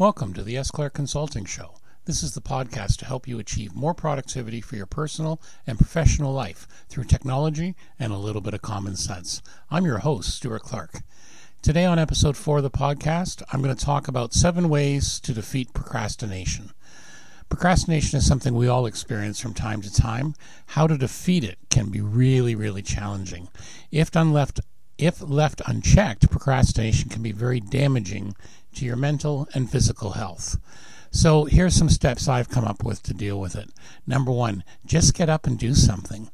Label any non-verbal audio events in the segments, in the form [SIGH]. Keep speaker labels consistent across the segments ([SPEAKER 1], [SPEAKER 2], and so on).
[SPEAKER 1] Welcome to the S. Clark Consulting Show. This is the podcast to help you achieve more productivity for your personal and professional life through technology and a little bit of common sense. I'm your host, Stuart Clark. Today, on episode four of the podcast, I'm going to talk about seven ways to defeat procrastination. Procrastination is something we all experience from time to time. How to defeat it can be really, really challenging. If done left if left unchecked, procrastination can be very damaging to your mental and physical health. So, here's some steps I've come up with to deal with it. Number one, just get up and do something.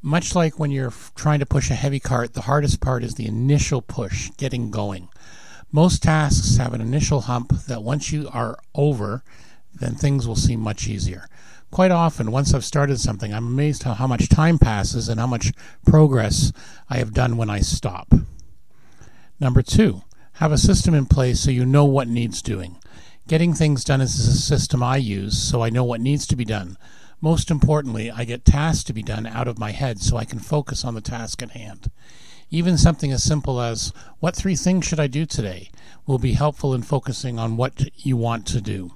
[SPEAKER 1] Much like when you're trying to push a heavy cart, the hardest part is the initial push, getting going. Most tasks have an initial hump that once you are over, then things will seem much easier. Quite often, once I've started something, I'm amazed how, how much time passes and how much progress I have done when I stop. Number two, have a system in place so you know what needs doing. Getting things done is a system I use so I know what needs to be done. Most importantly, I get tasks to be done out of my head so I can focus on the task at hand. Even something as simple as, What three things should I do today? will be helpful in focusing on what you want to do.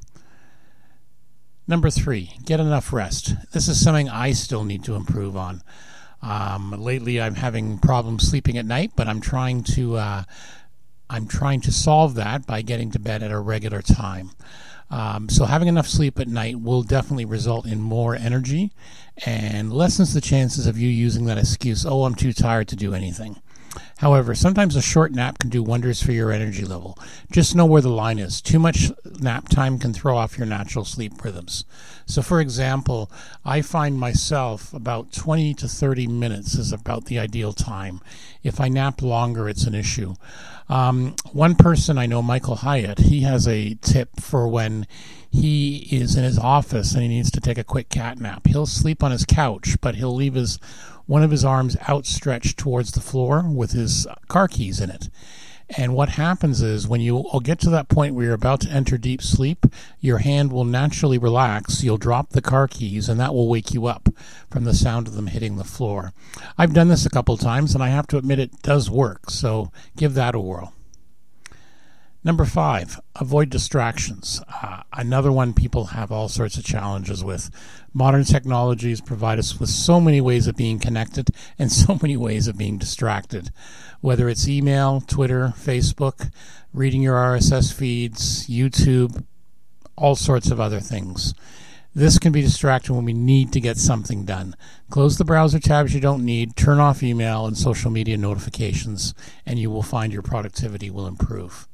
[SPEAKER 1] Number three, get enough rest. This is something I still need to improve on. Um, lately, I'm having problems sleeping at night, but I'm trying to uh, I'm trying to solve that by getting to bed at a regular time. Um, so having enough sleep at night will definitely result in more energy and lessens the chances of you using that excuse, "Oh, I'm too tired to do anything." However, sometimes a short nap can do wonders for your energy level. Just know where the line is. Too much nap time can throw off your natural sleep rhythms. So, for example, I find myself about 20 to 30 minutes is about the ideal time. If I nap longer, it's an issue. Um, one person I know, Michael Hyatt, he has a tip for when he is in his office and he needs to take a quick cat nap. He'll sleep on his couch, but he'll leave his one of his arms outstretched towards the floor with his car keys in it. And what happens is when you get to that point where you're about to enter deep sleep, your hand will naturally relax. You'll drop the car keys, and that will wake you up from the sound of them hitting the floor. I've done this a couple times, and I have to admit it does work. So give that a whirl. Number five, avoid distractions. Uh, another one people have all sorts of challenges with. Modern technologies provide us with so many ways of being connected [LAUGHS] and so many ways of being distracted. Whether it's email, Twitter, Facebook, reading your RSS feeds, YouTube, all sorts of other things. This can be distracting when we need to get something done. Close the browser tabs you don't need, turn off email and social media notifications, and you will find your productivity will improve.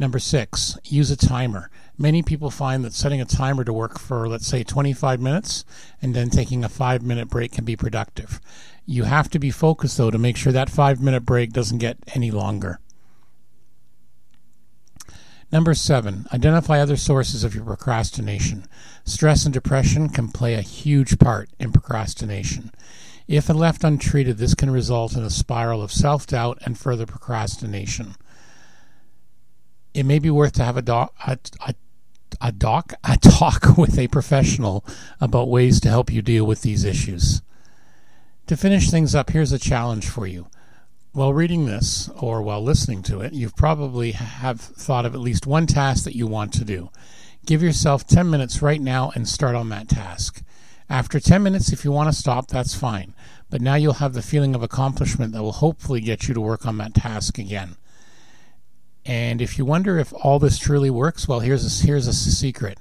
[SPEAKER 1] Number six, use a timer. Many people find that setting a timer to work for, let's say, 25 minutes and then taking a five minute break can be productive. You have to be focused, though, to make sure that five minute break doesn't get any longer. Number seven, identify other sources of your procrastination. Stress and depression can play a huge part in procrastination. If left untreated, this can result in a spiral of self doubt and further procrastination it may be worth to have a doc, a, a, a doc, a talk [LAUGHS] with a professional about ways to help you deal with these issues. To finish things up, here's a challenge for you. While reading this or while listening to it, you've probably have thought of at least one task that you want to do. Give yourself 10 minutes right now and start on that task. After 10 minutes, if you want to stop, that's fine. But now you'll have the feeling of accomplishment that will hopefully get you to work on that task again. And if you wonder if all this truly works, well, here's a, here's a secret.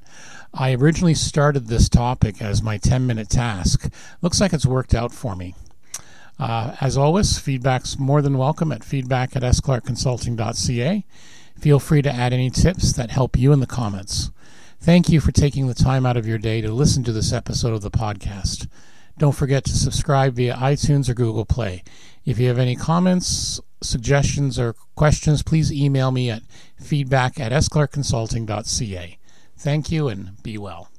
[SPEAKER 1] I originally started this topic as my 10 minute task. Looks like it's worked out for me. Uh, as always, feedback's more than welcome at feedback at sclarkconsulting.ca. Feel free to add any tips that help you in the comments. Thank you for taking the time out of your day to listen to this episode of the podcast. Don't forget to subscribe via iTunes or Google Play. If you have any comments, suggestions, or questions, please email me at feedback at sclarkconsulting.ca. Thank you and be well.